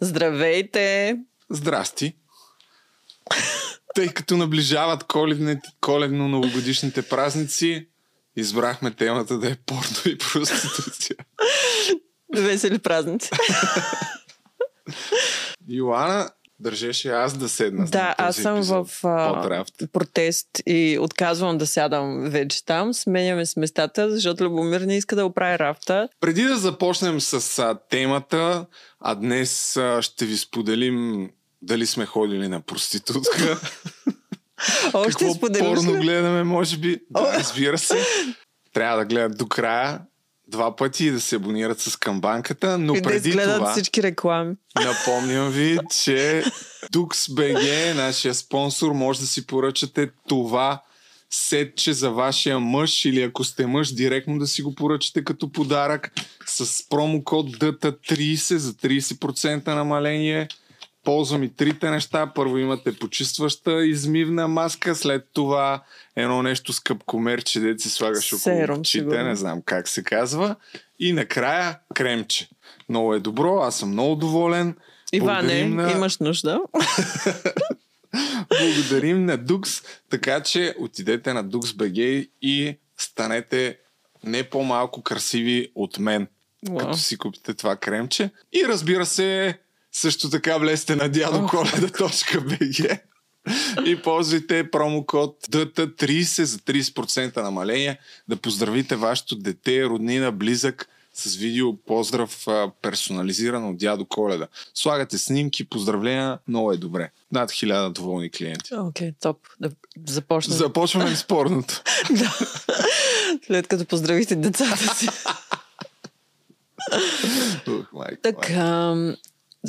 Здравейте! Здрасти! Тъй като наближават коледно-новогодишните празници, избрахме темата да е порно и проституция. Весели празници. Йоана държеше аз да седна. Да, аз съм в а, протест и отказвам да сядам вече там. Сменяме с местата, защото Любомир не иска да оправи рафта. Преди да започнем с а, темата, а днес а, ще ви споделим дали сме ходили на проститутка. Още Какво споделиш порно гледаме, може би. Да, разбира се. Трябва да гледат до края два пъти да се абонират с камбанката, но И да преди изгледат това всички реклами. напомням ви, че DuxBG, нашия спонсор, може да си поръчате това сетче за вашия мъж или ако сте мъж, директно да си го поръчате като подарък с промокод DT30 за 30% намаление. Ползвам и трите неща. Първо имате почистваща измивна маска, след това едно нещо с къпкомерче, дете си слагаш около очите, не знам как се казва. И накрая кремче. Много е добро, аз съм много доволен. Иване, на- имаш нужда. Благодарим на Дукс, така че отидете на DuxBG и станете не по-малко красиви от мен, Уау. като си купите това кремче. И разбира се, също така влезте на дядоколеда.bg и ползвайте промокод DT30 за 30% намаление, да поздравите вашето дете, роднина, близък с видео поздрав персонализиран от дядо Коледа. Слагате снимки, поздравления, много е добре. Над хиляда доволни клиенти. Окей, топ. Да започнем. Започваме с порното? Да. След като поздравихте децата си. Ух, майко. Така,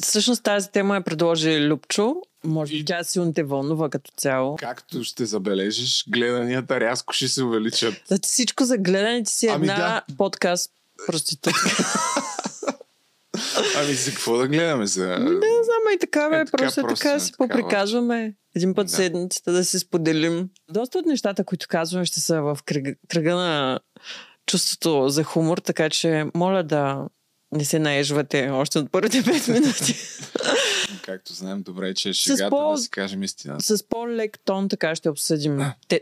всъщност тази тема е предложи Любчо. Може би И- тя силно те вълнува като цяло. Както ще забележиш, гледанията рязко ще се увеличат. Значи всичко за гледаните си е Ами една подкаст проститутка. Ами за какво да гледаме? За... Не знам, и така, бе, Е, така просто, просто така си поприказваме. Един път Да. да. седмицата да се споделим. Доста от нещата, които казваме, ще са в кръга, кръга на чувството за хумор, така че моля да не се наежвате още от първите 5 минути. Както знаем добре, че е шегата по- да си кажем истината. С по-лек тон така ще обсъдим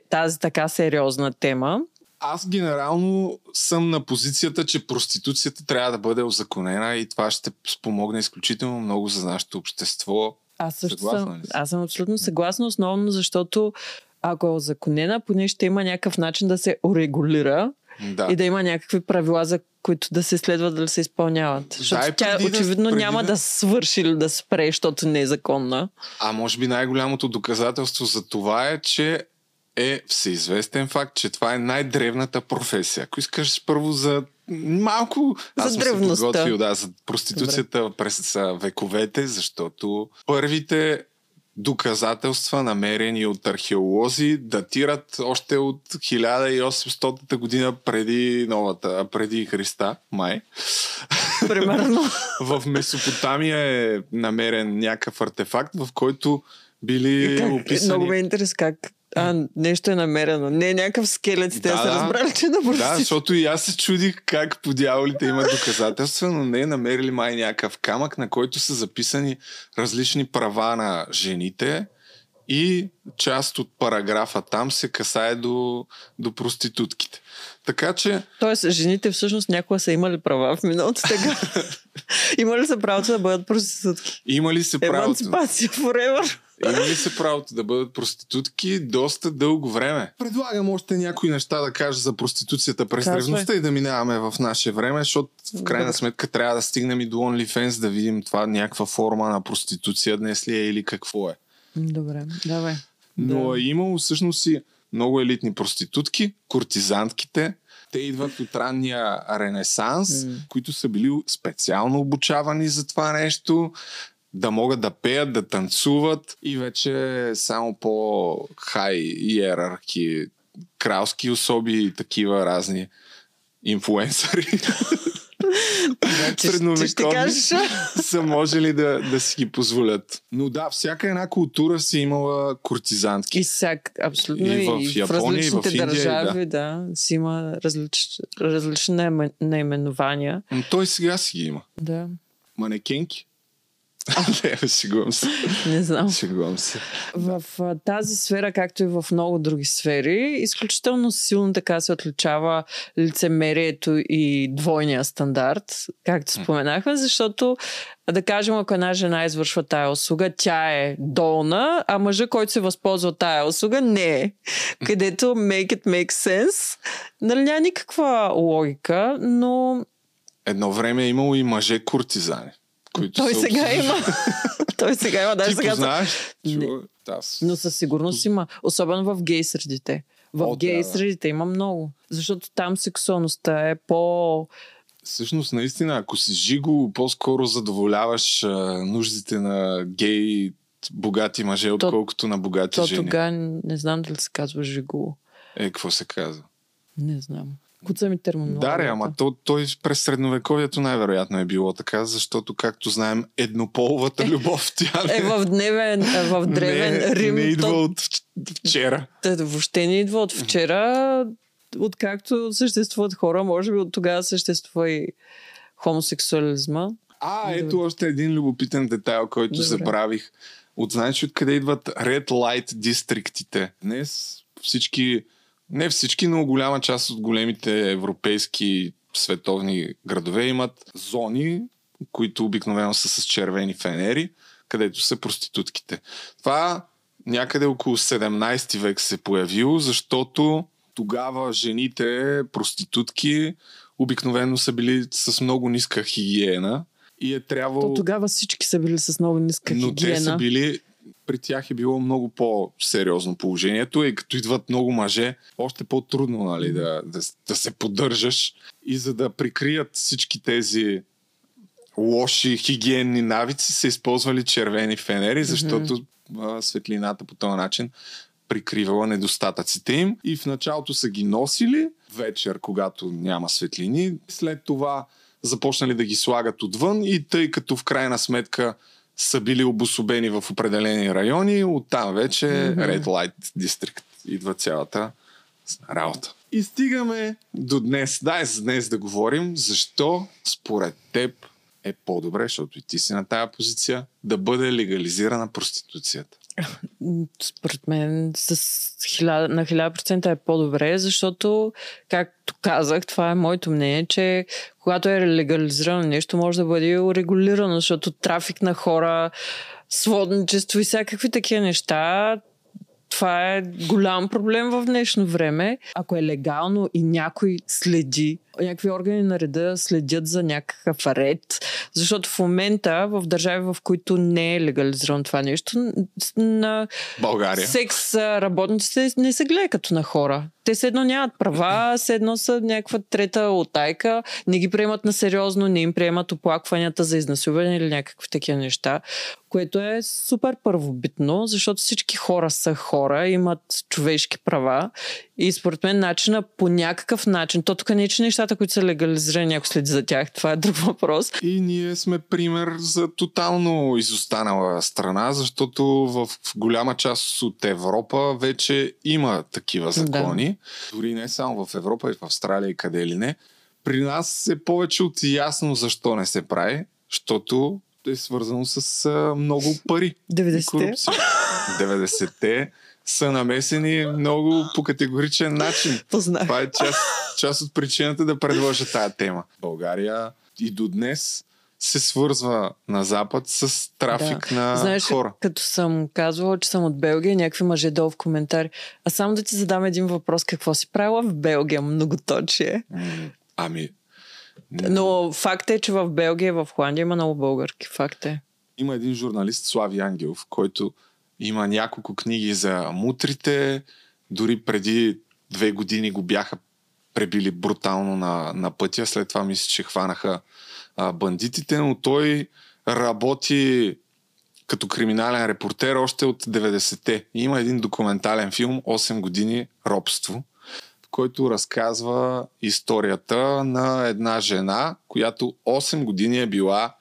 тази така сериозна тема. Аз генерално съм на позицията, че проституцията трябва да бъде озаконена и това ще спомогне изключително много за нашето общество. Аз също Съгласна съм, аз съм абсолютно съгласна, основно защото ако е озаконена, поне ще има някакъв начин да се урегулира Да. и да има някакви правила, за които да се следва да се изпълняват. Защото и тя да- очевидно преди няма да- да... свърши или да спре, защото не е законна. А може би най-голямото доказателство за това е, че е всеизвестен факт, че това е най-древната професия. Ако искаш първо за малко... За аз древността. подготвил, да, за проституцията Добре. през вековете, защото първите доказателства, намерени от археолози, датират още от 1800 година преди новата, преди Христа, май. Примерно. В Месопотамия е намерен някакъв артефакт, в който били как, описани... много ме интерес как а, нещо е намерено. Не е някакъв скелет, те Да, са да. разбрали, че е на Да, защото и аз се чудих как по дяволите имат доказателства, но не намерили май някакъв камък, на който са записани различни права на жените и част от параграфа там се касае до, до проститутките. Така че Тоест, жените всъщност някога са имали права в миналото тега. Имали са правото да бъдат проститутки. има ли се правото? Емансипация forever. Има ли се правото да бъдат проститутки доста дълго време? Предлагам още някои неща да кажа за проституцията през древността и да минаваме в наше време, защото в крайна Добре. сметка трябва да стигнем и до OnlyFans да видим това някаква форма на проституция днес ли е или какво е. Добре, давай. Но Да. е имало всъщност и много елитни проститутки, куртизантките. Те идват от ранния Ренесанс, М. които са били специално обучавани за това нещо, да могат да пеят, да танцуват и вече само по-хай иерархи, кралски особи и такива разни инфуенсъри Значи, средновековни са можели да, да си ги позволят. Но да, всяка една култура си имала куртизантки. И всяк, абсолютно И и, в в, Япония, и в различните Индия, държави, да. си има различ, различни наиме- наименования. Но той сега си ги има. Да. Манекенки. Не, шегувам се. Не знам. Шегувам се. В тази сфера, както и в много други сфери, изключително силно така се отличава лицемерието и двойния стандарт, както споменахме, защото да кажем, ако една жена извършва тая услуга, тя е долна, а мъжа, който се възползва от тая услуга, не е. Където make it make sense, нали няма никаква логика, но Едно време е имало и мъже куртизани. Които той са сега има. той сега има, даже Ти сега. познаеш? Не. Аз. Но със сигурност има. Особено в гей средите. В О, гей да, да. средите има много. Защото там сексуалността е по... Всъщност, наистина, ако си жиго, по-скоро задоволяваш а, нуждите на гей богати мъже, отколкото на богати То жени. тогава не знам дали се казва жиго. Е, какво се казва? Не знам. Куца ми терминологията. Да, ре, ама то, той през средновековието най-вероятно е било така, защото, както знаем, еднополовата любов, тя не, Е, в дневен, е, в древен не, Рим. не идва то, от вч- вчера. Те въобще не идва от вчера. Откакто съществуват хора, може би от тогава съществува и хомосексуализма. А, ето още един любопитен детайл, който Добре. забравих. От знаеш откъде идват Red Light дистриктите? Днес всички, не всички, но голяма част от големите европейски световни градове имат зони, които обикновено са с червени фенери, където са проститутките. Това някъде около 17 век се е появило, защото тогава жените, проститутки, обикновено са били с много ниска хигиена и е трябвало... То тогава всички са били с много ниска Но хигиена. те са били при тях е било много по-сериозно положението и като идват много мъже, още по-трудно нали, да, да, да се поддържаш. И за да прикрият всички тези лоши хигиенни навици са използвали червени фенери, защото а, светлината по този начин прикривала недостатъците им. И в началото са ги носили вечер, когато няма светлини. След това започнали да ги слагат отвън и тъй като в крайна сметка са били обособени в определени райони, оттам вече Мгм. Red Light District идва цялата работа. И стигаме до днес. Дай с днес да говорим защо според теб е по-добре, защото и ти си на тая позиция, да бъде легализирана проституцията. Според мен с хиляда, на 1000% е по-добре, защото, както казах, това е моето мнение, че когато е легализирано нещо, може да бъде урегулирано, защото трафик на хора, сводничество и всякакви такива неща, това е голям проблем в днешно време. Ако е легално и някой следи, някакви органи на реда следят за някакъв ред, защото в момента в държави, в които не е легализирано това нещо, на България. секс работниците не се гледа като на хора. Те се едно нямат права, се едно са някаква трета отайка, не ги приемат на сериозно, не им приемат оплакванията за изнасилване или някакви такива неща, което е супер първобитно, защото всички хора са хора, имат човешки права и според мен начина по някакъв начин, то тук не е, че нещата, които са легализирани, някой следи за тях, това е друг въпрос. И ние сме пример за тотално изостанала страна, защото в голяма част от Европа вече има такива закони. Дори не само в Европа, и в Австралия и къде ли не. При нас е повече от ясно защо не се прави, защото е свързано с много пари. и 90-те. Корупция. 90-те са намесени много по категоричен начин. Познах. Това е част, част от причината да предложа тая тема. България и до днес се свързва на Запад с трафик на Знаеш, хора. като съм казвала, че съм от Белгия, някакви мъже долу в коментари. А само да ти задам един въпрос. Какво си правила в Белгия? Многоточие. Ами, Но факт е, че в Белгия и в Холандия има много българки. Факт е. има един журналист, Слави Ангелов, който има няколко книги за мутрите. Дори преди две години го бяха пребили брутално на, на пътя. След това мисля, че хванаха а, бандитите, но той работи като криминален репортер още от 90-те. И има един документален филм 8 години робство, в който разказва историята на една жена, която 8 години е била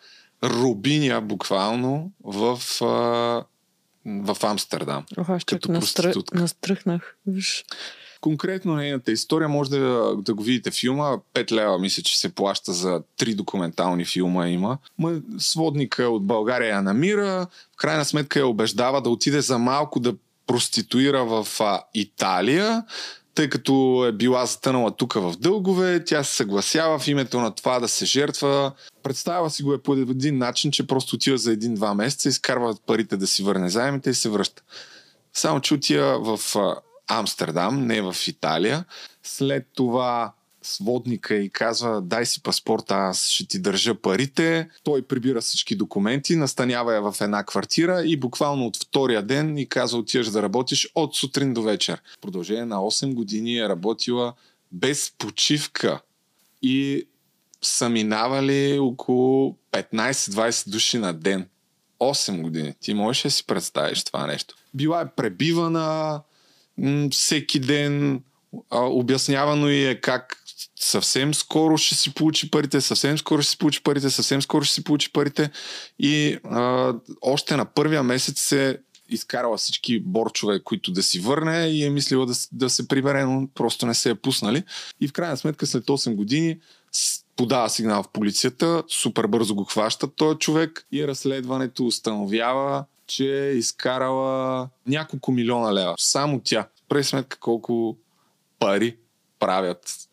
рубиня буквално в, а, в Амстердам. Ох, аз Като настръ... настръхнах. Виж. Конкретно нейната история може да, да го видите филма. 5 лева мисля, че се плаща за три документални филма има. Ма, сводника от България я намира, в крайна сметка я убеждава да отиде за малко да проституира в а, Италия, тъй като е била затънала тук в дългове, тя се съгласява в името на това да се жертва. Представя си го е по един начин, че просто отива за един-два месеца, изкарва парите да си върне заемите и се връща. Само, че отива в Амстердам, не в Италия. След това сводника и казва дай си паспорта, аз ще ти държа парите. Той прибира всички документи, настанява я в една квартира и буквално от втория ден ни казва отиваш да работиш от сутрин до вечер. В продължение на 8 години е работила без почивка и са минавали около 15-20 души на ден. 8 години. Ти можеш да си представиш това нещо. Била е пребивана всеки ден, обяснявано и е как съвсем скоро ще си получи парите, съвсем скоро ще си получи парите, съвсем скоро ще си получи парите и а, още на първия месец се изкарала всички борчове, които да си върне и е мислила да, да се прибере, но просто не се е пуснали. И в крайна сметка след 8 години подава сигнал в полицията, супер бързо го хваща този човек и разследването установява, че е изкарала няколко милиона лева. Само тя. През сметка колко пари правят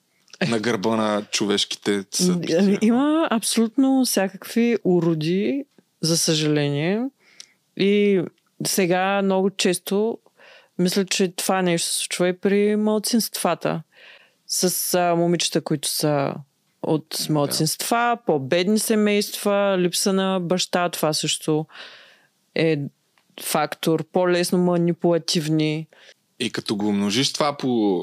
на гърба на човешките съдби. Ами, Има абсолютно всякакви уроди, за съжаление. И сега много често мисля, че това нещо се случва и при малцинствата. С а, момичета, които са от малцинства, по-бедни семейства, липса на баща, това също е фактор, по-лесно манипулативни. И като го умножиш това по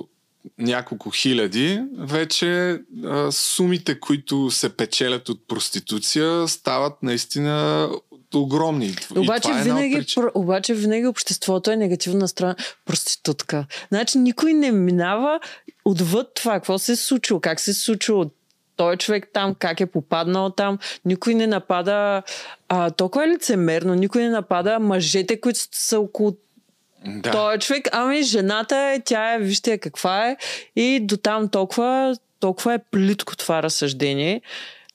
няколко хиляди, вече а, сумите, които се печелят от проституция, стават наистина огромни. Обаче е винаги, пр- обаче винаги обществото е негативно настроено. Проститутка. Значи никой не минава отвъд това. Какво се е случило? Как се е случило? той човек там, как е попаднал там. Никой не напада. А, толкова е лицемерно. Никой не напада мъжете, които са около да. той е човек, ами жената е, тя е, вижте каква е. И до там толкова, толкова е плитко това разсъждение.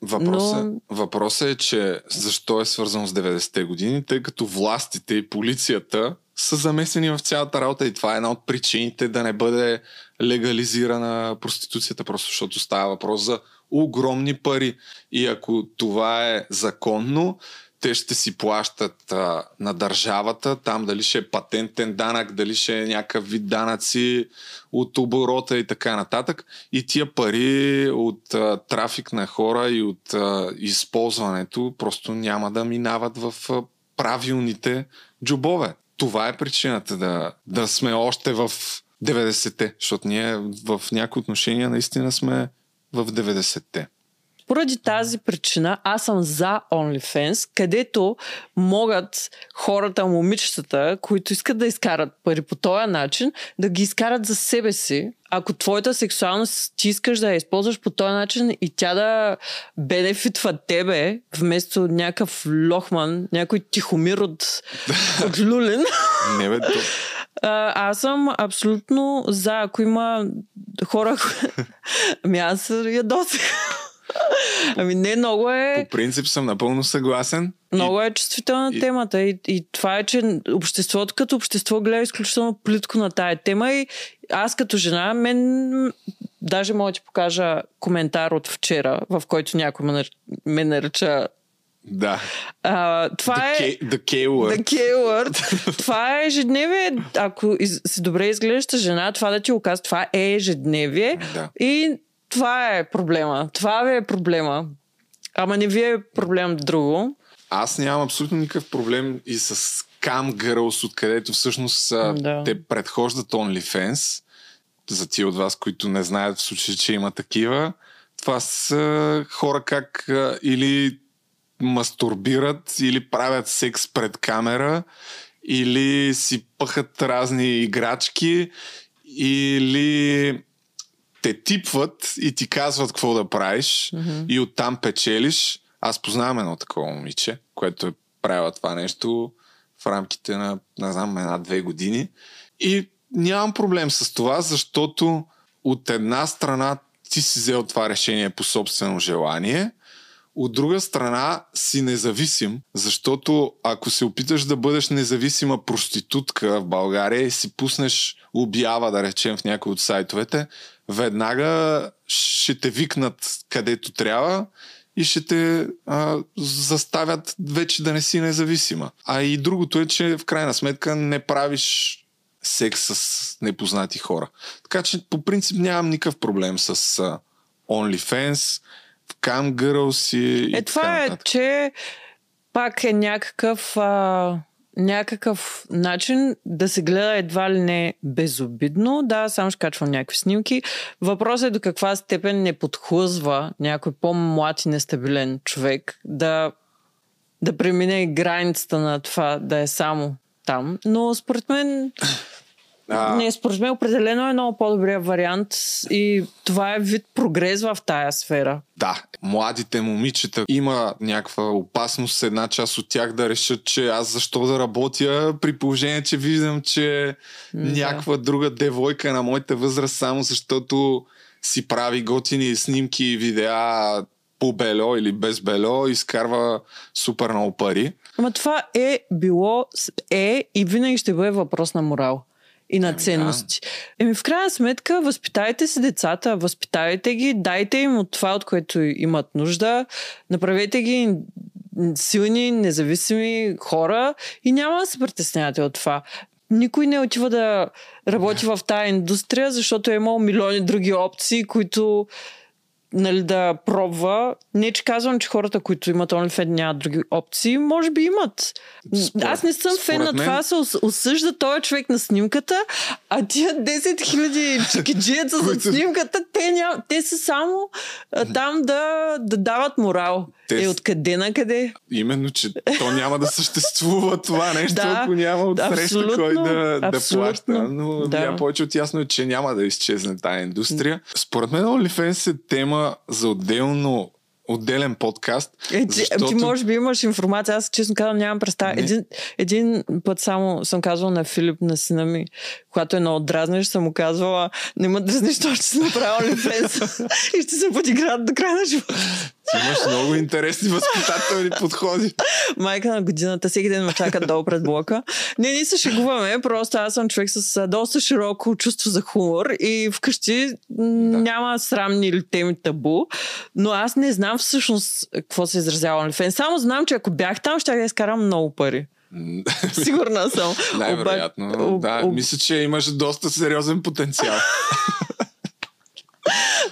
Въпросът, но... въпросът е, че защо е свързано с 90-те години, тъй като властите и полицията са замесени в цялата работа и това е една от причините да не бъде легализирана проституцията, просто защото става въпрос за огромни пари. И ако това е законно, те ще си плащат а, на държавата, там дали ще е патентен данък, дали ще е някакъв вид данъци от оборота и така нататък. И тия пари от а, трафик на хора и от а, използването просто няма да минават в а, правилните джобове. Това е причината да, да сме още в 90-те, защото ние в някои отношения наистина сме в 90-те. Поради тази причина аз съм за OnlyFans, където могат хората, момичетата, които искат да изкарат пари по този начин, да ги изкарат за себе си. Ако твоята сексуалност ти искаш да я използваш по този начин и тя да бенефитва тебе, вместо някакъв лохман, някой тихомир от, от Люлин. Не бе, то... А, аз съм абсолютно за, ако има хора... ами аз ядосах. Ами не, много е... По принцип съм напълно съгласен. Много и... е чувствителна и... темата и, и това е, че обществото като общество гледа изключително плитко на тая тема и аз като жена, мен даже мога да ти покажа коментар от вчера, в който някой ме, ме нарича да. А, това the е... K, the K-word. The K-word. това е ежедневие. Ако из, си добре изглеждаща жена, това да ти го казва, това е ежедневие. Да. И това е проблема. Това ви е проблема. Ама не ви е проблем друго. Аз нямам абсолютно никакъв проблем и с Cam Girls, откъдето всъщност да. те предхождат OnlyFans. За тия от вас, които не знаят в случай, че има такива. Това са хора как или мастурбират, или правят секс пред камера, или си пъхат разни играчки, или те типват и ти казват какво да правиш mm-hmm. и оттам печелиш. Аз познавам едно такова момиче, което е правила това нещо в рамките на, не знам, една-две години. И нямам проблем с това, защото от една страна ти си взел това решение по собствено желание, от друга страна си независим, защото ако се опиташ да бъдеш независима проститутка в България и си пуснеш обява, да речем, в някои от сайтовете, веднага ще те викнат където трябва и ще те а, заставят вече да не си независима. А и другото е, че в крайна сметка не правиш секс с непознати хора. Така че по принцип нямам никакъв проблем с а, OnlyFans, Cam Girls и, Е, това е, че пак е някакъв, а, някакъв начин да се гледа едва ли не безобидно. Да, само ще качвам някакви снимки. Въпросът е до каква степен не подхлъзва някой по-млад и нестабилен човек да, да премине границата на това да е само там. Но според мен А, не, според мен определено е много по-добрия вариант и това е вид прогрес в тая сфера. Да, младите момичета има някаква опасност една част от тях да решат, че аз защо да работя при положение, че виждам, че да. някаква друга девойка на моята възраст само защото си прави готини снимки и видеа по бело или без бело, изкарва супер много пари. Ама това е било, е и винаги ще бъде въпрос на морал и на Ами ценности. Еми в крайна сметка, възпитайте си децата, възпитайте ги, дайте им от това, от което имат нужда, направете ги силни, независими хора и няма да се притеснявате от това. Никой не отива да работи в тази индустрия, защото е имал милиони други опции, които нали, да пробва. Не, че казвам, че хората, които имат OnlyFans нямат други опции, може би имат. Според- Аз не съм фен на мен- това, се ос- осъжда този човек на снимката, а тия 10 хиляди чекиджиеца за снимката, те, ням, те са само а, там да, да дават морал. Те Е, откъде на къде? Именно, че то няма да съществува това нещо, Да, ако няма от среща абсолютно, кой да, да плаща. Но да. повече от ясно е, че няма да изчезне тази индустрия. Според мен OnlyFans е тема за отделно отделен подкаст. Е, ти, защото... ти може би имаш информация, аз честно казвам нямам представа. Не. Един, един път само съм казвала на Филип, на сина ми, когато е много дразнеш, съм му казвала, не ме дразниш, то ще си направя OnlyFans и ще се подиграят до края на живота. Ти имаш много интересни възпитателни подходи. Майка на годината, всеки ден ме чакат долу пред блока. Не, ние се шегуваме, просто аз съм човек с доста широко чувство за хумор и вкъщи м, няма срамни или теми табу, но аз не знам всъщност какво се изразява OnlyFans. Само знам, че ако бях там, ще я изкарам много пари. Сигурна съм. Най-вероятно. Обак- да, мисля, че имаш доста сериозен потенциал.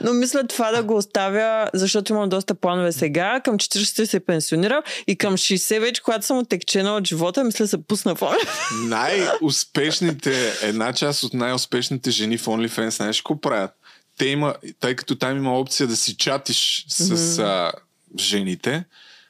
Но мисля това да го оставя, защото имам доста планове сега. Към 40 се пенсионирам и към 60 вече, когато съм отекчена от живота, мисля се пусна в OnlyFans. най-успешните, една част от най-успешните жени в OnlyFans, знаеш какво правят? Те има, тъй като там има опция да си чатиш с а, жените,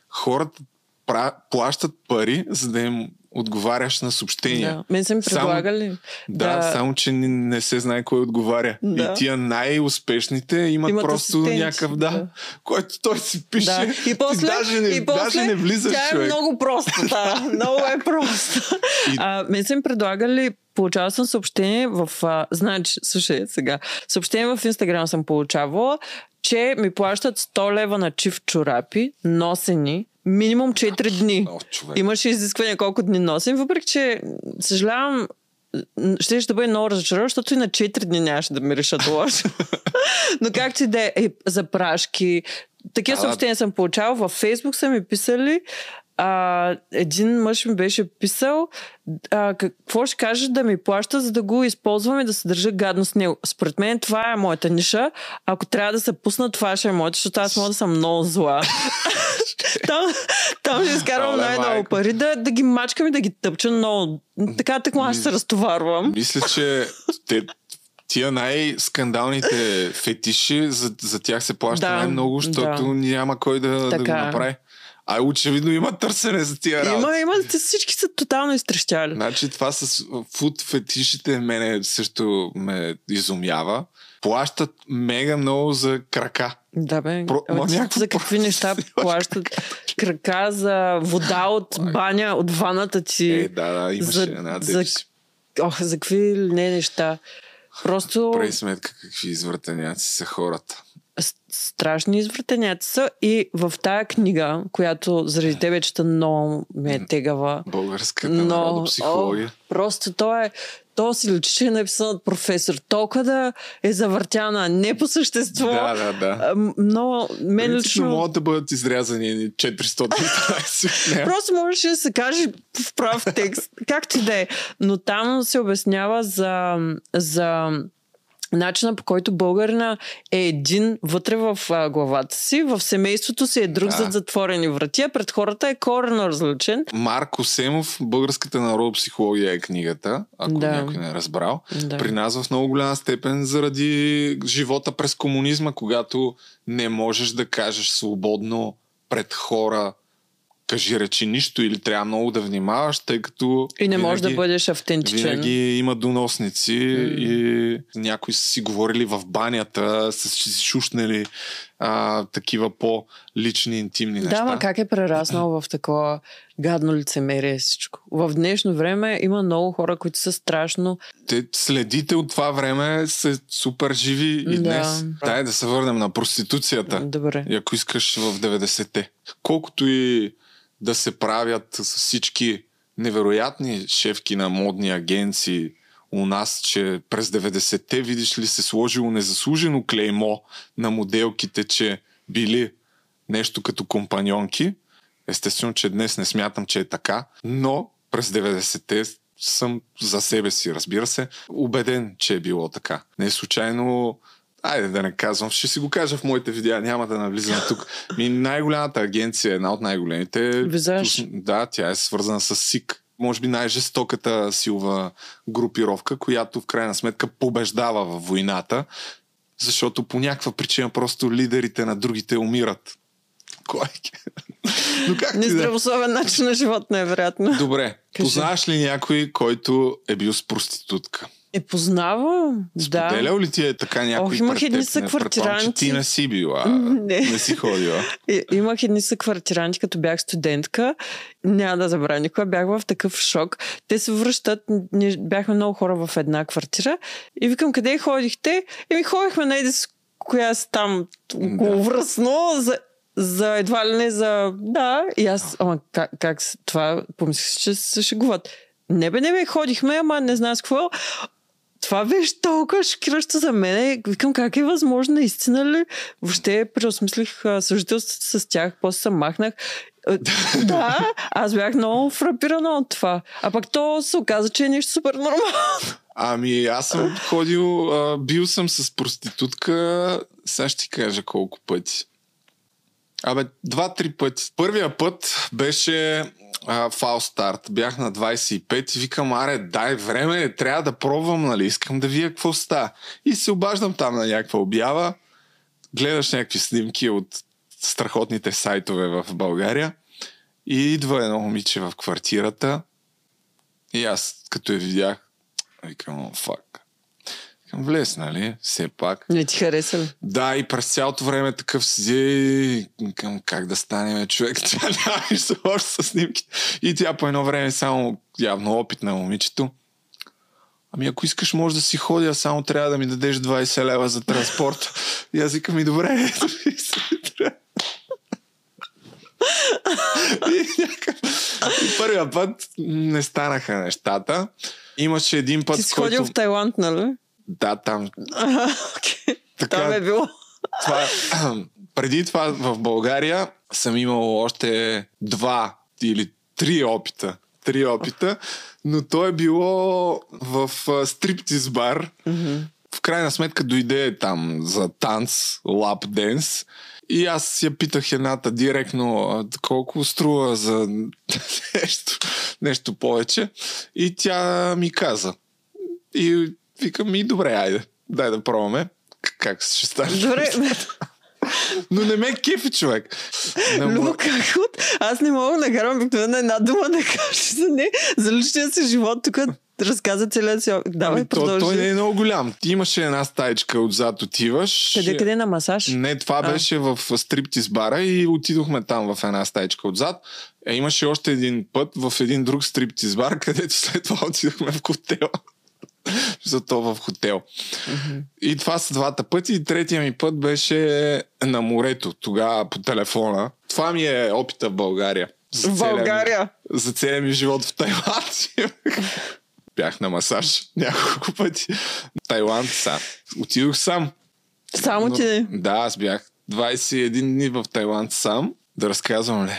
хората пра, плащат пари, за да им отговаряш на съобщения. Да. Мен са ми Само- предлагали. Да, да, само че не, не се знае кой отговаря. Да. И тия най-успешните имат, Имат просто някакъв, да, да. който той си пише. Да. И после, даже не, и после даже не влизаш, тя е човек. много проста. Да. много е проста. И- А, мен са ми предлагали Получавала съм съобщение в... А, значи, слушай сега. Съобщение в Инстаграм съм получавала, че ми плащат 100 лева на чиф чорапи, носени, минимум 4 дни. О, човек. Имаше изискване колко дни носим, въпреки че съжалявам, ще ще бъде много разочарован, защото и на 4 дни нямаше да ми решат лошо. Но както и да е, е, за прашки. Такива съобщения съм получавала. Във Фейсбук са ми писали. А, един мъж ми беше писал а, какво ще кажеш да ми плаща, за да го използвам и да се държа гадно с него. Според мен това е моята ниша. Ако трябва да се пусна, това ще е моята, защото аз мога да съм много зла. там, там ще изкарвам най-много пари да, да ги мачкам и да ги тъпча, но така така аз се разтоварвам. Мисля, че те, тия най-скандалните фетиши, за, за тях се плаща Да, най-много, защото да. няма кой да, да го Така направи. А очевидно има търсене за тия работи. Има, има, всички са тотално изтрещяли. Значи това с фуд фетишите мене също ме изумява. Плащат мега много за крака. Да, бе. Про- Ама някакво за какви неща плащат крака за вода от баня, от ваната ти. Е, да, да, имаше за, една за, ох, за какви не неща. Просто Прави сметка какви извъртеняци са хората. Страшни извратеняци са и в тая книга, която заради тебе чета много ме е тегава, Българската но народопсихология. о, просто то е то си личи, че е написан от професор. Толкова да е завъртяна, не по същество. Да, да, да. Но мен Принципно лично... могат да бъдат изрязани едни 413 от нея. Просто можеше да се каже в прав текст, както да е. Но там се обяснява за, за начина по който българина е един вътре в а, главата си, в семейството си е друг Да. зад затворени врати, а пред хората е корено различен. Марко Семов, Българската народопсихология е книгата, ако Да. някой не е разбрал. Да. При нас в много голяма степен заради живота през комунизма, когато не можеш да кажеш свободно пред хора кажи речи нищо или трябва много да внимаваш, тъй като И не можеш да бъдеш автентичен. Винаги има доносници и някои са си говорили в банята, са си шушнали а, такива по-лични, интимни неща. Да, ма как е прераснал в такова гадно лицемерие всичко. В днешно време има много хора, които са страшно... Те следите от това време са супер живи и Да. днес. Дай да се върнем на проституцията. Добре. И ако искаш в 90-те. Колкото и да се правят с всички невероятни шефки на модни агенции у нас, че през 90-те, видиш ли, се сложило незаслужено клеймо на моделките, че били нещо като компаньонки. Естествено, че днес не смятам, че е така, но през 90-те съм за себе си, разбира се, убеден, че е било така. Не случайно Айде да не казвам, ще си го кажа в моите видеа, няма да навлизам тук. Ми най-голямата агенция, една от най-големите. е- Визаж. Да, тя е свързана с СИК. Може би най-жестоката силова групировка, която в крайна сметка побеждава в войната, защото по някаква причина просто лидерите на другите умират. Кой? Но как ти да... Нездравословен начин на живот, невероятно. Добре, Кажи. познаваш ли някой, който е бил с проститутка? Е, познавам. Да. Споделял ли ти е така някой Ох, имах едни че съквартиранти. ти не си била. Не. Не си ходила. И, имах едни съквартиранти, като бях студентка. Няма да забравя никога. Бях в такъв шок. Те се връщат. Ние бяхме много хора в една квартира. И викам, къде ходихте? И ми ходихме на еди с коя си там околовръстно за, за едва ли не за... Да. И аз, ама как, как това? Помислих, че се шегуват. Не бе, не бе, ходихме, ама не знам с какво. Това беше толкова шокиращо за мен. Викам, как е възможно, наистина ли? Въобще преосмислих съжителството с тях, после се махнах. А, да, аз бях много фрапирана от това. А пък то се оказа, че е нещо супер нормално. Ами аз съм ходил, а, бил съм с проститутка, сега ще ти кажа колко пъти. Абе, два-три пъти. Първия път беше фал старт. Бях на 25 и викам, аре, дай време, трябва да пробвам, нали, искам да вия какво става. И се обаждам там на някаква обява, гледаш някакви снимки от страхотните сайтове в България и идва едно момиче в квартирата и аз, като я видях, викам, фак. Викам, влез, нали, все пак. Не ти хареса ли? Да, и през цялото време такъв седи към как да стане човек. Тя няма нищо още с снимки. И тя по едно време само явно опитна момичето. Ами ако искаш, може да си ходя, само трябва да ми дадеш 20 лева за транспорт. И аз викам и добре, ето се, трябва. и, някакъв... и първия път не станаха нещата. Имаше един път, Ти си който... ходил в Тайланд, нали? Да, там Ага. Така- Там е било. това, преди това в България съм имал още два или три опита. Три опита, но то е било в стриптиз бар. В крайна сметка дойде там за танц, лап денс. И аз я питах едната директно колко струва за нещо, нещо повече. И тя ми каза. И викам, и добре, айде, дай да пробваме. Как ще стане? Добре, Но не ме кефи човек. Не Любо, мога- как от... Аз не мога да карам обикновено една дума да кажа за не, за личния си живот. Тук разказа целият си. Давай, Ами, продължи. той не е много голям. Ти имаше една стаечка отзад, отиваш. Къде, къде на масаж? Не, това А. беше в стриптиз бара и отидохме там в една стаечка отзад. Е, имаше още един път в един друг стриптиз бар, където след това отидохме в хотела. Зато в хотел. И това са двата пъти. И третия ми път беше на морето, тогава по телефона. Това ми е опита в България. За целия ми- България. за целия ми живот в Тайланд. Бях на масаж няколко пъти. Тайланд сам. Отидох сам. Само Но- ти. Да, аз бях 21 дни в Тайланд сам. Да разказвам ли?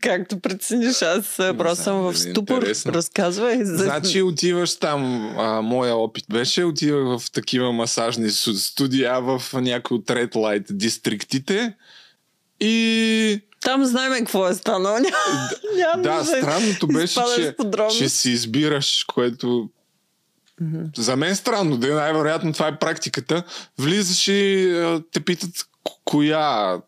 Както прецениш, аз а, просто съм в дали е ступор. интересно. Разказвай. Значи отиваш там, а, моя опит беше, отивах в такива масажни студия в някои от Red Light дистриктите и Там знаем какво е станало. Няма, няма да, нужда странното беше, че, че си избираш, което за мен странно, да най-вероятно това е практиката. Влизаш и те питат коя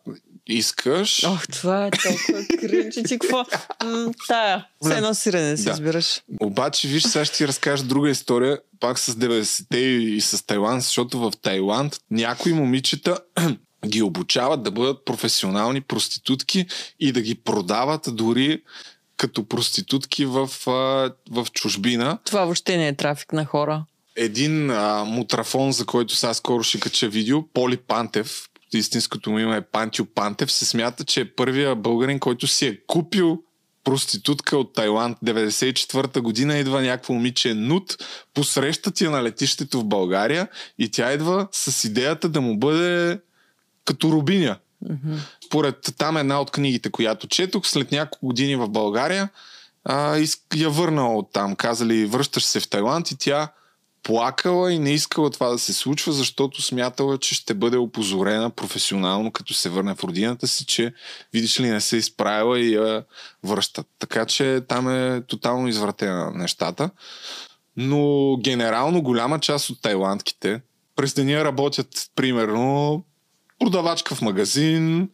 искаш. Ох, това е толкова кринчи. Ти какво? М, Тая. Все едно сирене си Да. избираш. Обаче, виж, сега ще ти разкажа друга история, пак с 90-те и с Тайланд, защото в Тайланд някои момичета ги обучават да бъдат професионални проститутки и да ги продават дори като проститутки в, в чужбина. Това въобще не е трафик на хора. Един а, мутрафон, за който сега скоро ще кача видео, Поли Пантев, истинското му име е Пантио Пантев, се смята, че е първия българин, който си е купил проститутка от Тайланд 94-та година идва някакво момиче нут, посреща ти на летището в България и тя идва с идеята да му бъде като рубиня. Поред там една от книгите, която четох, след няколко години в България, а, я върнала от там. Казали, връщаш се в Тайланд и тя плакала и не искала това да се случва, защото смятала, че ще бъде опозорена професионално, като се върне в родината си, че видиш ли не се е изправила и я връщат. Така че там е тотално извратена нещата. Но генерално голяма част от тайландките през деня работят примерно продавачка в магазин,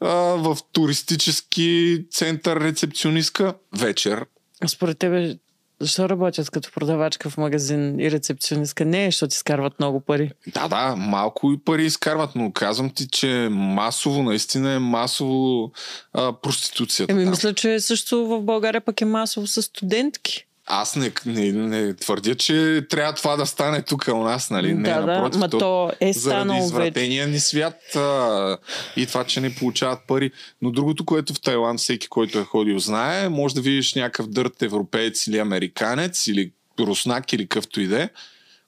в туристически център рецепционистка вечер. Според тебе, защо работят като продавачка в магазин и рецепционистка? Не, защото изкарват много пари. Да, да, малко и пари изкарват, но казвам ти, че масово, наистина е масово а, проституцията. Еми, там. мисля, че също в България пък е масово с студентки. Аз не, не, не твърдя, че трябва това да стане тук у нас, нали? не, да, да, напротив, ма то е заради вече. извратения ни свят а, и това, че не получават пари. Но другото, което в Тайланд всеки, който е ходил, знае, може да видиш някакъв дърт европеец или американец или руснак или къвто и да е,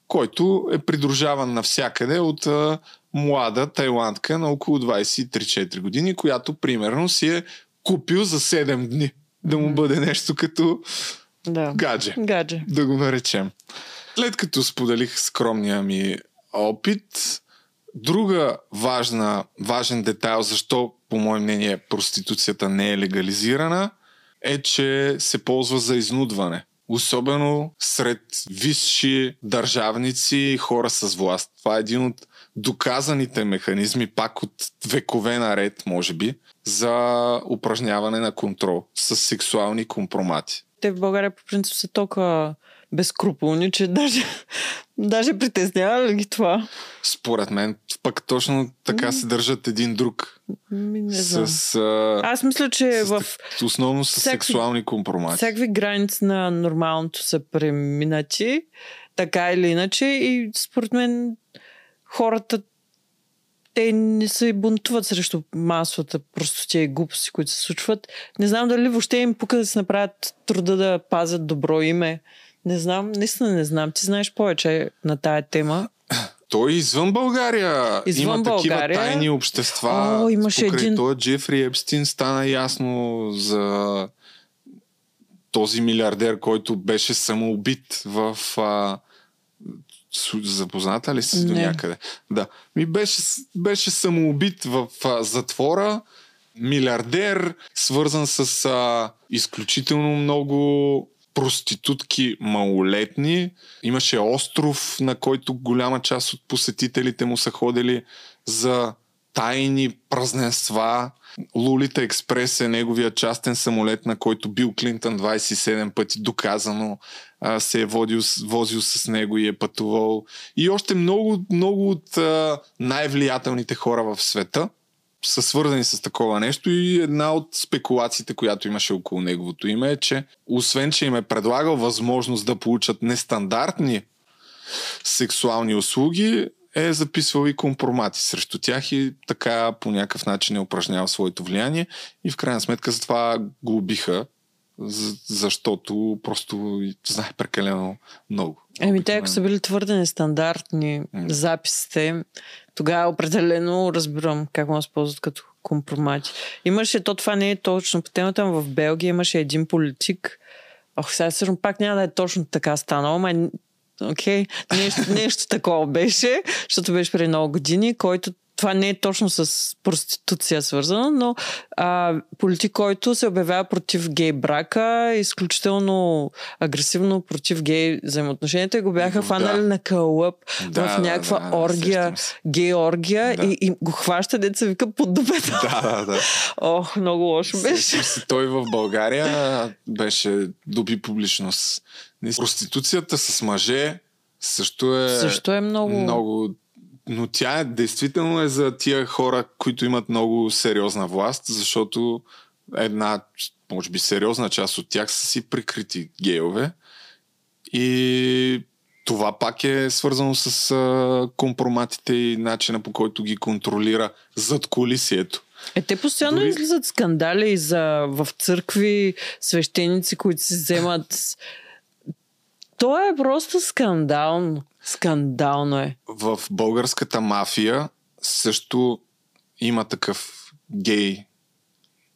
който е придружаван навсякъде от а, млада тайландка на около 23-4 години, която примерно си е купил за 7 дни да му бъде нещо като Да. гадже Гадже. да го наречем. След като споделих скромния ми опит, друга важна, важен детайл, защо, по мое мнение, проституцията не е легализирана, е, че се ползва за изнудване. Особено сред висши държавници и хора с власт. Това е един от доказаните механизми, пак от векове наред, може би, за упражняване на контрол с сексуални компромати. Те в България по принцип са толкова безкруполни, че даже, даже притеснява ли ги това? Според мен, пък точно така се държат един друг. Ми, не знам. С, а, Аз мисля, че с, в основно с всякакви- сексуални компромати. всякакви граници на нормалното са преминати, така или иначе, и според мен хората те не се бунтуват срещу масовата простотия и глупости, които се случват. Не знам дали въобще им пука да се направят труда да пазят добро име. Не знам, наистина не знам. Ти знаеш повече на тая тема. Той извън България Извън има България? такива тайни общества. О, имаше Покрай един- Това Джефри Епстин стана ясно за този милиардер, който беше самоубит в... А, запозната ли си до някъде? Да. Ми беше, беше самоубит в а, затвора. Милиардер, свързан с а, изключително много проститутки малолетни. Имаше остров, на който голяма част от посетителите му са ходили за тайни празненства. Лулита Експрес е неговия частен самолет, на който Бил Клинтън 27 пъти доказано а, се е водил, возил с него и е пътувал. И още много, много от а, най-влиятелните хора в света са свързани с такова нещо и една от спекулациите, която имаше около неговото име е, че освен, че им е предлагал възможност да получат нестандартни сексуални услуги, е записвал и компромати срещу тях и така по някакъв начин е упражнял своето влияние и в крайна сметка затова го убиха, защото просто знае прекалено много. Еми, те ако са били твърде нестандартни mm. записите, тогава определено разбирам как му се ползват като компромати. Имаше, то това не е точно по темата, в Белгия имаше един политик, Ох, сега сигурно пак няма да е точно така станало, но Окей, okay. нещо, нещо такова беше, защото беше преди много години, който това не е точно с проституция свързано, но а, политик, който се обявява против гей брака, изключително агресивно против гей взаимоотношенията и го бяха да. фанали на кълъп да, в някаква да, да, оргия, гей оргия да. и, и го хваща деца вика под дубета. Да, да, да. Ох, много лошо беше. Той в България беше доби публичност. Проституцията с мъже също е, също е много... много но тя е, действително е за тия хора, които имат много сериозна власт, защото една, може би сериозна част от тях са си прикрити гейове. И това пак е свързано с а, компроматите и начина по който ги контролира зад колисието. Е, те постоянно Дори... излизат скандали и за в църкви свещеници, които си вземат. То е просто скандално. Скандално е. В българската мафия също има такъв гей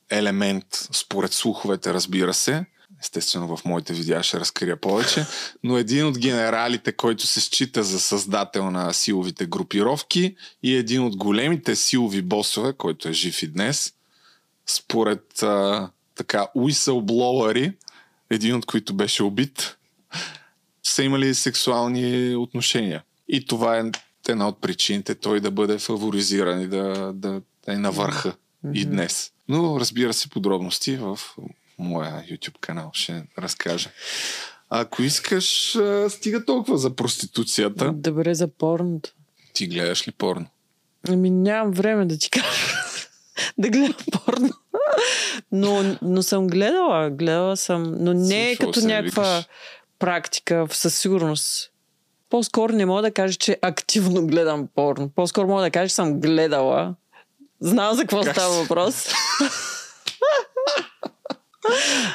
елемент, според слуховете, разбира се. Естествено, в моите видеа ще разкрия повече. Но един от генералите, който се счита за създател на силовите групировки и един от големите силови босове, който е жив и днес, според а, така уисълблоуъри, един от които беше убит, са имали сексуални отношения. И това е една от причините той да бъде фаворизиран и да, да е на върха mm-hmm. и днес. Но разбира се подробности в моя YouTube канал ще разкажа. Ако искаш, стига толкова за проституцията. Добре за порното. Ти гледаш ли порно? Ами нямам време да ти кажа. да гледам порно. но, но съм гледала, гледала съм, но не е като някаква? Практика, със сигурност. По-скоро не мога да кажа, че активно гледам порно. По-скоро мога да кажа, че съм гледала. Знам за какво как става въпрос.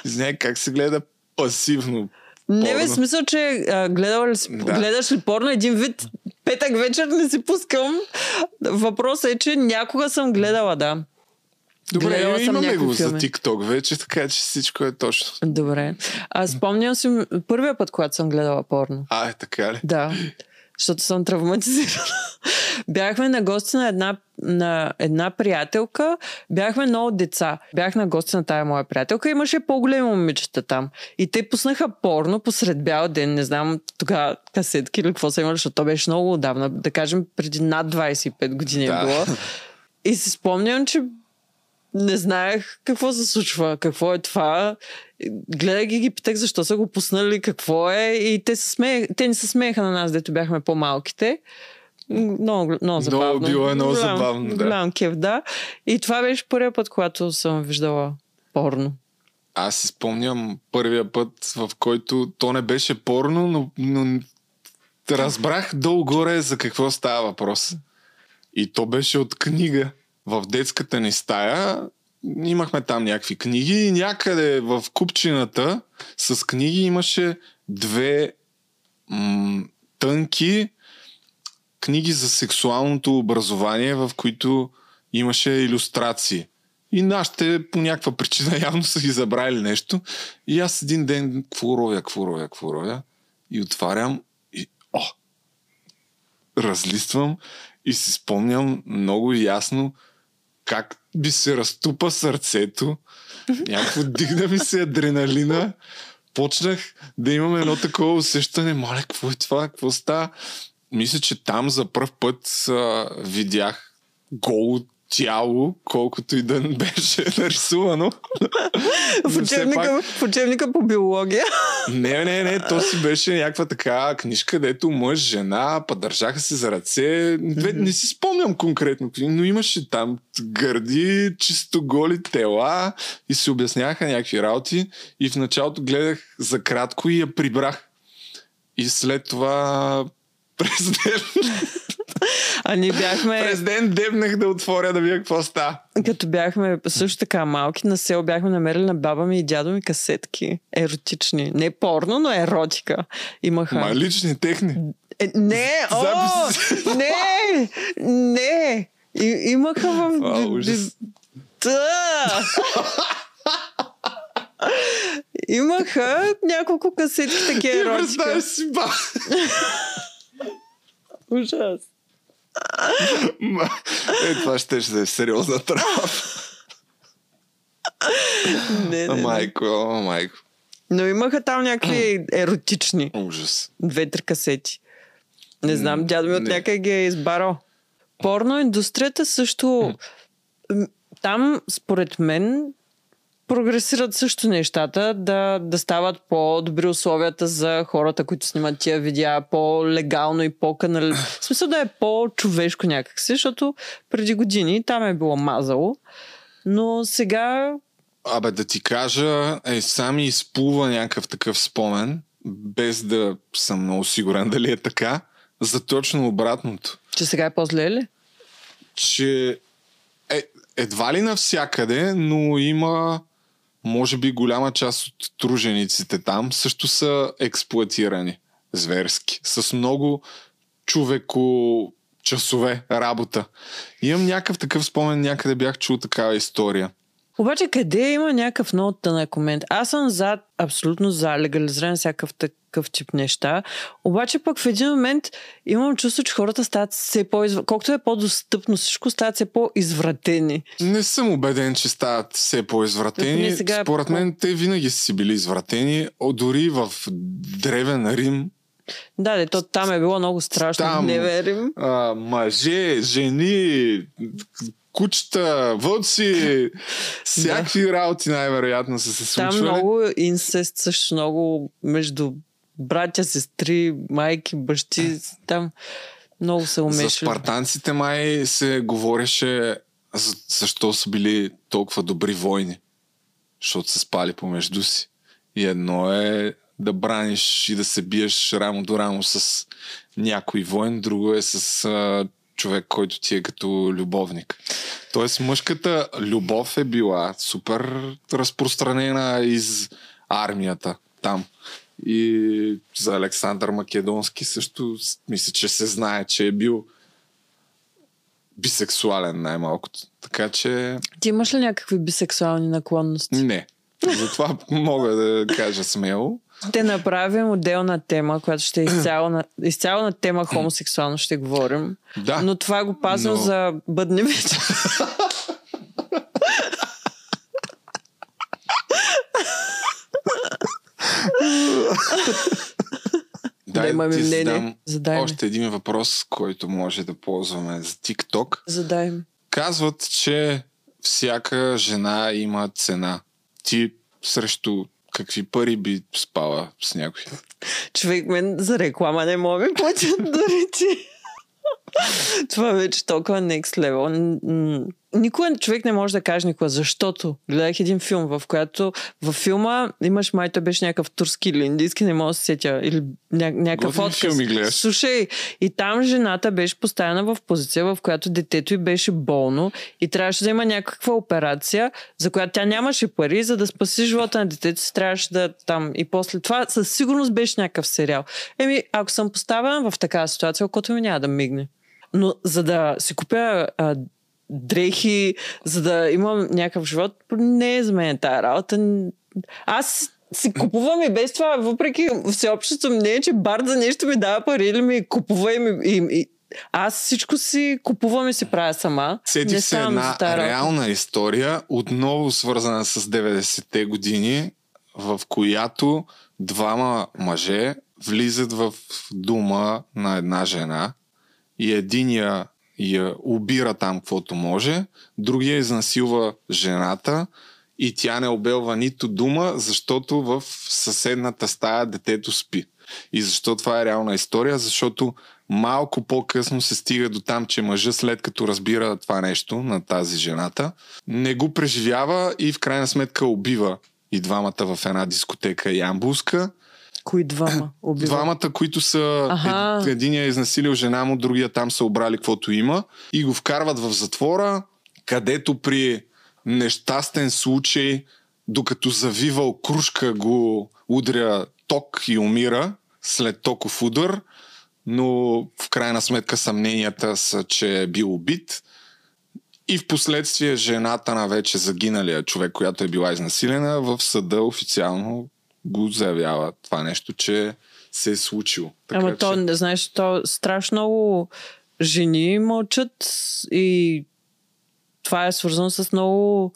Знае как се гледа пасивно. Порно. Не бе, смисъл, че а, гледала ли си, да. гледаш ли порно един вид, петък вечер не си пускам. Въпросът е, че някога съм гледала, да. Добре, Гледала имаме го за TikTok вече, така че всичко е точно. Добре. А спомням си първия път, когато съм гледала порно. А, е така ли? Да. Защото съм травматизирана. Бяхме на гости на една, на една приятелка. Бяхме много деца. Бях на гости на тая моя приятелка. Имаше по-големи момичета там. И те пуснаха порно посред бял ден. Не знам тогава касетки или какво са имали, защото то беше много отдавна. Да кажем, преди над 25 години е да. е било. И си спомням, че не знаех какво се случва, какво е това. Гледах ги ги питах защо са го пуснали, какво е. И те, се смеех, те не се смееха на нас, дето бяхме по-малките. Много, много забавно. Много било е много голям, забавно, да. Голям кев, да. И това беше първият път, когато съм виждала порно. Аз си спомням първия път, в който то не беше порно, но, но разбрах долу-горе за какво става въпрос. И то беше от книга в детската ни стая имахме там някакви книги и някъде в купчината с книги имаше две м- тънки книги за сексуалното образование, в които имаше иллюстрации. И нашите по някаква причина явно са ги забравили нещо. И аз един ден какво ровя, какво. И отварям и о! Разлиствам и си спомням много ясно как би се разтупа сърцето, някакво дигна ми се адреналина, почнах да имам едно такова усещане, моля, какво е това, какво става? Мисля, че там за първ път а, видях голо тяло, колкото и да беше нарисувано. В учебника, пак- в учебника по биология. Не, не, не, то си беше някаква така книжка, дето мъж, жена, па държаха се за ръце. Две, не си спомням конкретно, но имаше там гърди, чисто голи тела и се обясняха някакви работи. И в началото гледах за кратко и я прибрах. И след това през ден, А ние бяхме, през ден дебнах да отворя да видя какво става. като бяхме също така малки, на село бяхме намерили на баба ми и дядо ми касетки. Еротични. Не порно, но еротика. Имаха. Ма лични техни. Е, не, о, не, не. И, имаха в... А, ужас. Да. Имаха няколко касетки такива Ти еротика. представяш си, ба. Ужас. Е, това ще да е сериозна травма. Не, не, майко, о, майко. Но имаха там някакви еротични. Ужас. Две-три касети. Не знам, дядо ми от някъде ги е избарал. Порно индустрията също... Там, според мен, прогресират също нещата, да, да стават по-добри условията за хората, които снимат тия видеа, по-легално и по-канал... В смисъл да е по-човешко някакси, защото преди години там е било мазало, но сега Абе, да ти кажа, е, сами изплува някакъв такъв спомен, без да съм много сигурен дали е така, за точно обратното. че сега е по-зле ли? Че е, едва ли навсякъде, но има може би голяма част от тружениците там също са експлуатирани зверски. С много човеко часове работа. Имам някакъв такъв спомен, някъде бях чул такава история. Обаче къде има някакъв много тънък момент? Аз съм за, абсолютно за легализиране всякакъв такъв тип неща. Обаче пък в един момент имам чувство, че хората стават все по Колкото е по-достъпно всичко, стават все по-извратени. Не съм убеден, че стават все по-извратени. сега е Според по- мен те винаги са си били извратени. Дори в Древен Рим Да, де, то там е било много страшно. Там- Не верим. а, мъже, жени, кучета, вълци, всякакви работи най-вероятно са се Там случвали. много инцест, също много между братя, сестри, майки, бащи. Там много се За умешали. спартанците май се говореше за- защо са били толкова добри войни. Защото са спали помежду си. И едно е да браниш и да се биеш рамо до рамо с някой воен, друго е с а, човек, който ти е като любовник. Тоест мъжката любов е била супер разпространена из армията там. И за Александър Македонски също мисля, че се знае, че е бил бисексуален най-малкото. Така че Ти имаш ли някакви бисексуални наклонности? не. Затова мога да кажа смело. Ще направим отделна тема, която ще е изцяло на, изцяло на тема хомосексуално ще говорим. Да. Но това го пазвам Но- за бъдни вечер. Да, имаме ти мнение. задам Задай ми. още един въпрос, който може да ползваме за TikTok. Задай ми. Казват, че всяка жена има цена. Ти срещу какви пари би спала с някой? Човек мен за реклама не мога ми платят дори ти. Това вече толкова next level. Никой човек не може да каже никога, защото гледах един филм, в който във филма имаш май той беше някакъв турски или индийски, не мога да се сетя, или ня, някакъв Готини отказ. филми гледаш. Слушай, и там жената беше поставена в позиция, в която детето й беше болно и трябваше да има някаква операция, за която тя нямаше пари, за да спаси живота на детето си, трябваше да там. И после това със сигурност беше някакъв сериал. Еми, ако съм поставена в такава ситуация, окото ми няма да мигне. Но за да си купя а, дрехи, за да имам някакъв живот, не е за мен тая работа. Аз си купувам и без това, въпреки всеобщото мнение, че бар за нещо ми дава пари или ми купува и, ми, и, и аз всичко си купувам и си правя сама. Сетих се една реална история, отново свързана с 90-те години, в която двама мъже влизат в дома на една жена и единия я обира там, каквото може, другия изнасилва жената и тя не обелва нито дума, защото в съседната стая детето спи. И защо това е реална история? Защото малко по-късно се стига до там, че мъжа след като разбира това нещо на тази жената, не го преживява и в крайна сметка убива и двамата в една дискотека Ямбулска. Кои двама убива? Двамата, които са... Ед, единия е изнасилил жена му, другия там са обрали каквото има и го вкарват в затвора, където при нещастен случай, докато завивал кружка, го удря ток и умира след токов удар, но в крайна сметка съмненията са, че е бил убит. И в последствие жената на вече загиналия човек, която е била изнасилена, в съда официално го заявява това нещо, че се е случило. Така, Ама че... то, не знаеш, то страшно много жени мълчат и това е свързано с много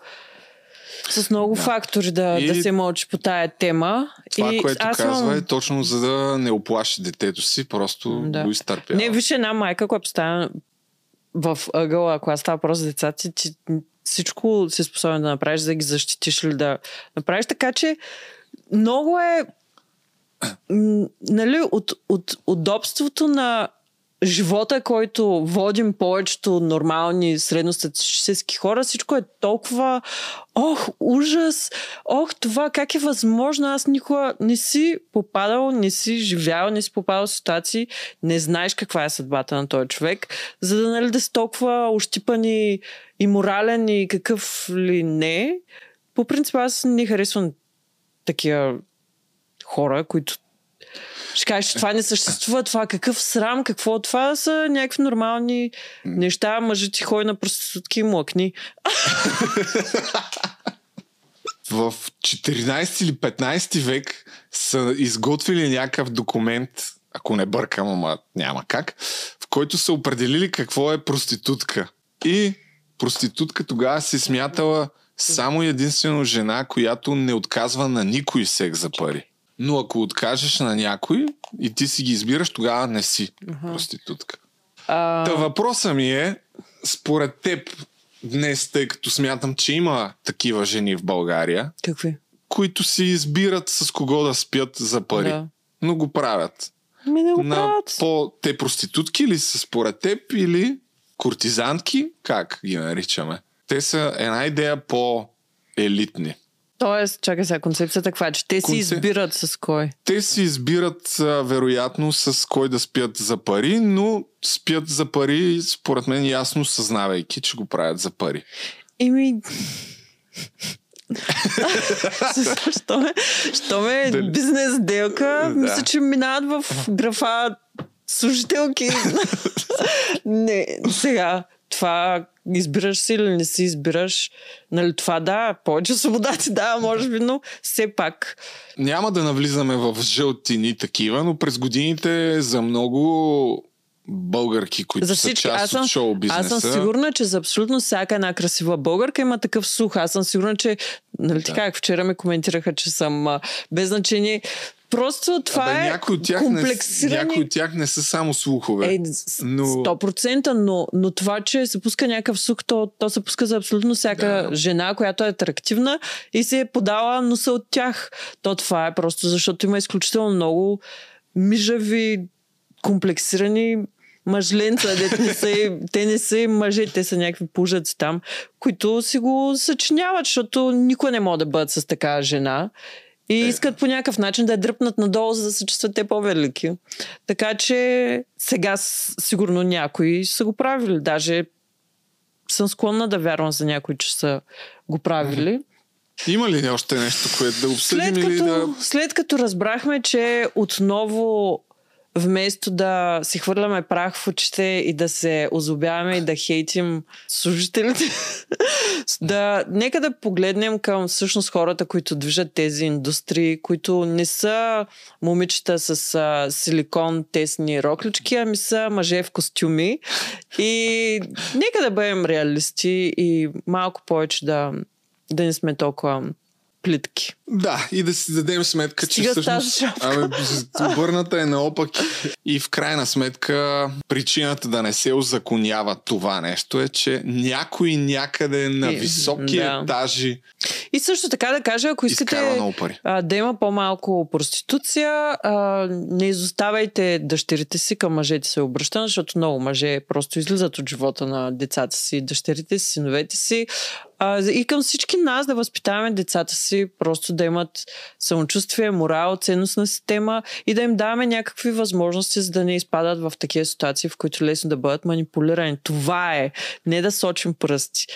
с много Да. фактори да, И- да се мълчи по тая тема. Това, и което аз казва имам- е точно за да не оплаши детето си, просто Да. го изтърпява. Не, виж една майка, която поставя в ъгъла, ако става въпрос за децата ти, ти всичко си способен да направиш, за да ги защитиш или да направиш така, че много е нали, от, от удобството на живота, който водим повечето нормални средностатистически хора, всичко е толкова ох, ужас, ох, това как е възможно, аз никога не си попадал, не си живял, не си попадал в ситуации, не знаеш каква е съдбата на този човек, за да, нали, да си толкова ощипан и, и морален и какъв ли не. По принцип аз не харесвам такива хора, които ще кажеш, че това не съществува, това какъв срам, какво това са някакви нормални неща, мъжът ти ходи на проститутки и млъкни. В 14 или 15 век са изготвили някакъв документ, ако не бъркам, ама няма как, в който са определили какво е проститутка. И проститутка тогава се смятала само единствено жена, която не отказва на никой секс за пари. Но ако откажеш на някой и ти си ги избираш, тогава не си проститутка. А, Та въпросът ми е, според теб днес, тъй като смятам, че има такива жени в България, какви? които си избират с кого да спят за пари. Да. Но го правят. Ми не го На правят. по те проститутки ли са според теб или куртизантки? Как ги наричаме? Те са една идея по-елитни. Тоест, чакай сега, концепцията каква е, че те си Концеп- избират с кой. Те си избират а, вероятно с кой да спят за пари, но спят за пари, според мен ясно съзнавайки, че го правят за пари. Ими... що ме, що ме Дали- бизнес делка, Да. мисля, че минават в графа служителки. не, сега, това избираш си или не си избираш. Нали, това да, повече свобода ти дава, може би, но все пак. Няма да навлизаме в жълтини такива, но през годините за много българки, които За са всички. част Аз съм, от шоу бизнеса. аз съм сигурна, че за абсолютно всяка една красива българка има такъв слух. Аз съм сигурна, че, нали Да. как вчера ме коментираха, че съм без значение. Просто това Абе, е някои, от тях не, комплексирани... някои от тях не са само слухове. Е, с- но- 100%, но, но това, че се пуска някакъв сух, то, то се пуска за абсолютно всяка Да. жена, която е атрактивна и се е подала носа от тях. То това е просто защото има изключително много мижави, комплексирани мъжленца, дето не са, те не са мъже, те са някакви пужаци там, които си го съчиняват, защото никой не може да бъдат с такава жена. И Е. искат по някакъв начин да я дръпнат надолу, за да се чувстват те по-велики. Така че сега сигурно някои са го правили. Даже съм склонна да вярвам за някои, че са го правили. Има ли още нещо, което да обсъдим След или да... след като разбрахме, че отново вместо да си хвърляме прах в очите и да се озобяваме и да хейтим служителите, да, нека да погледнем към всъщност хората, които движат тези индустрии, които не са момичета с а, силикон тесни роклички, ами са мъже в костюми. И нека да бъдем реалисти и малко повече да, да не сме толкова плитки. Да, и да си дадем сметка, Стига че всъщност ами, обърната е наопаки. И в крайна сметка причината да не се озаконява това нещо е, че някой някъде на високи да. етажи И също така да кажа, ако искате а, да има по-малко проституция, а, не изоставяйте дъщерите си към мъжете се обръщам, защото много мъже просто излизат от живота на децата си, дъщерите си, синовете си. А, и към всички нас да възпитаваме децата си, просто да имат самочувствие, морал, ценностна система и да им даваме някакви възможности, за да не изпадат в такива ситуации, в които лесно да бъдат манипулирани. Това е. Не да сочим пръсти.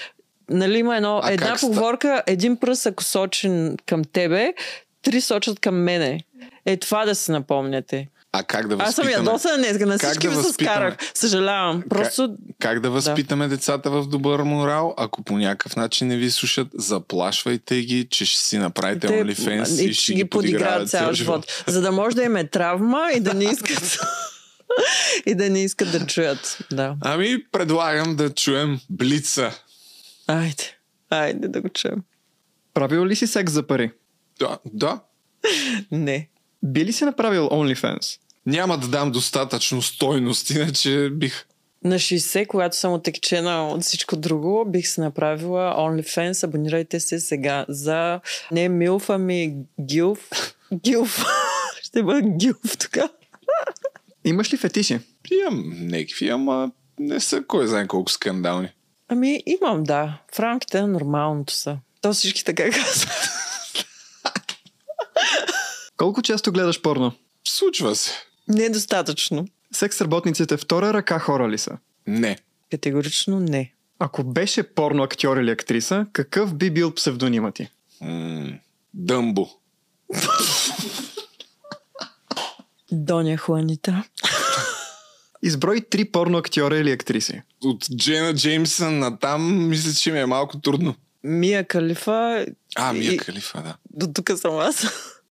Нали има едно, А една как ста- поговорка, един пръст ако сочи към тебе, три сочат към мене. Е това да си напомняте. А как да Аз съм възпитаме? ядоса днес, на Как всички да ви се възпитаме? скарах. Съжалявам. Просто Как да възпитаме децата в добър морал, ако по някакъв начин не ви слушат, заплашвайте ги, че ще си направите те OnlyFans и, ще ги подиграват цял живот. За да може да им е травма и да не искат и да не искат да чуят. Да. Ами, предлагам да чуем Блица. Айде. Айде да го чуем. Правил ли си секс за пари? Да, да. Не. Би ли си направил OnlyFans? Няма да дам достатъчно стойност, иначе бих... На 60, когато съм отекчена от всичко друго, бих се направила OnlyFans. Абонирайте се сега за не Милф, ами Гилф. Гилф. Ще бъда Гилф така. Имаш ли фетиши? Имам някакви, ама не са кой знае колко скандални. Ами имам, да. В рамките на нормалното са. То всички така казват. Колко често гледаш порно? Случва се. Недостатъчно. Секс работниците втора ръка хора ли са? Не. Категорично не. Ако беше порно актьор или актриса, какъв би бил псевдонима ти? М- Дъмбо. Доня Хуанита. Изброй три порно актьора или актриси. От Джена Джеймсън на там, мисля, че ми е малко трудно. Мия Калифа. А, Мия И- Калифа, да. До тук съм аз.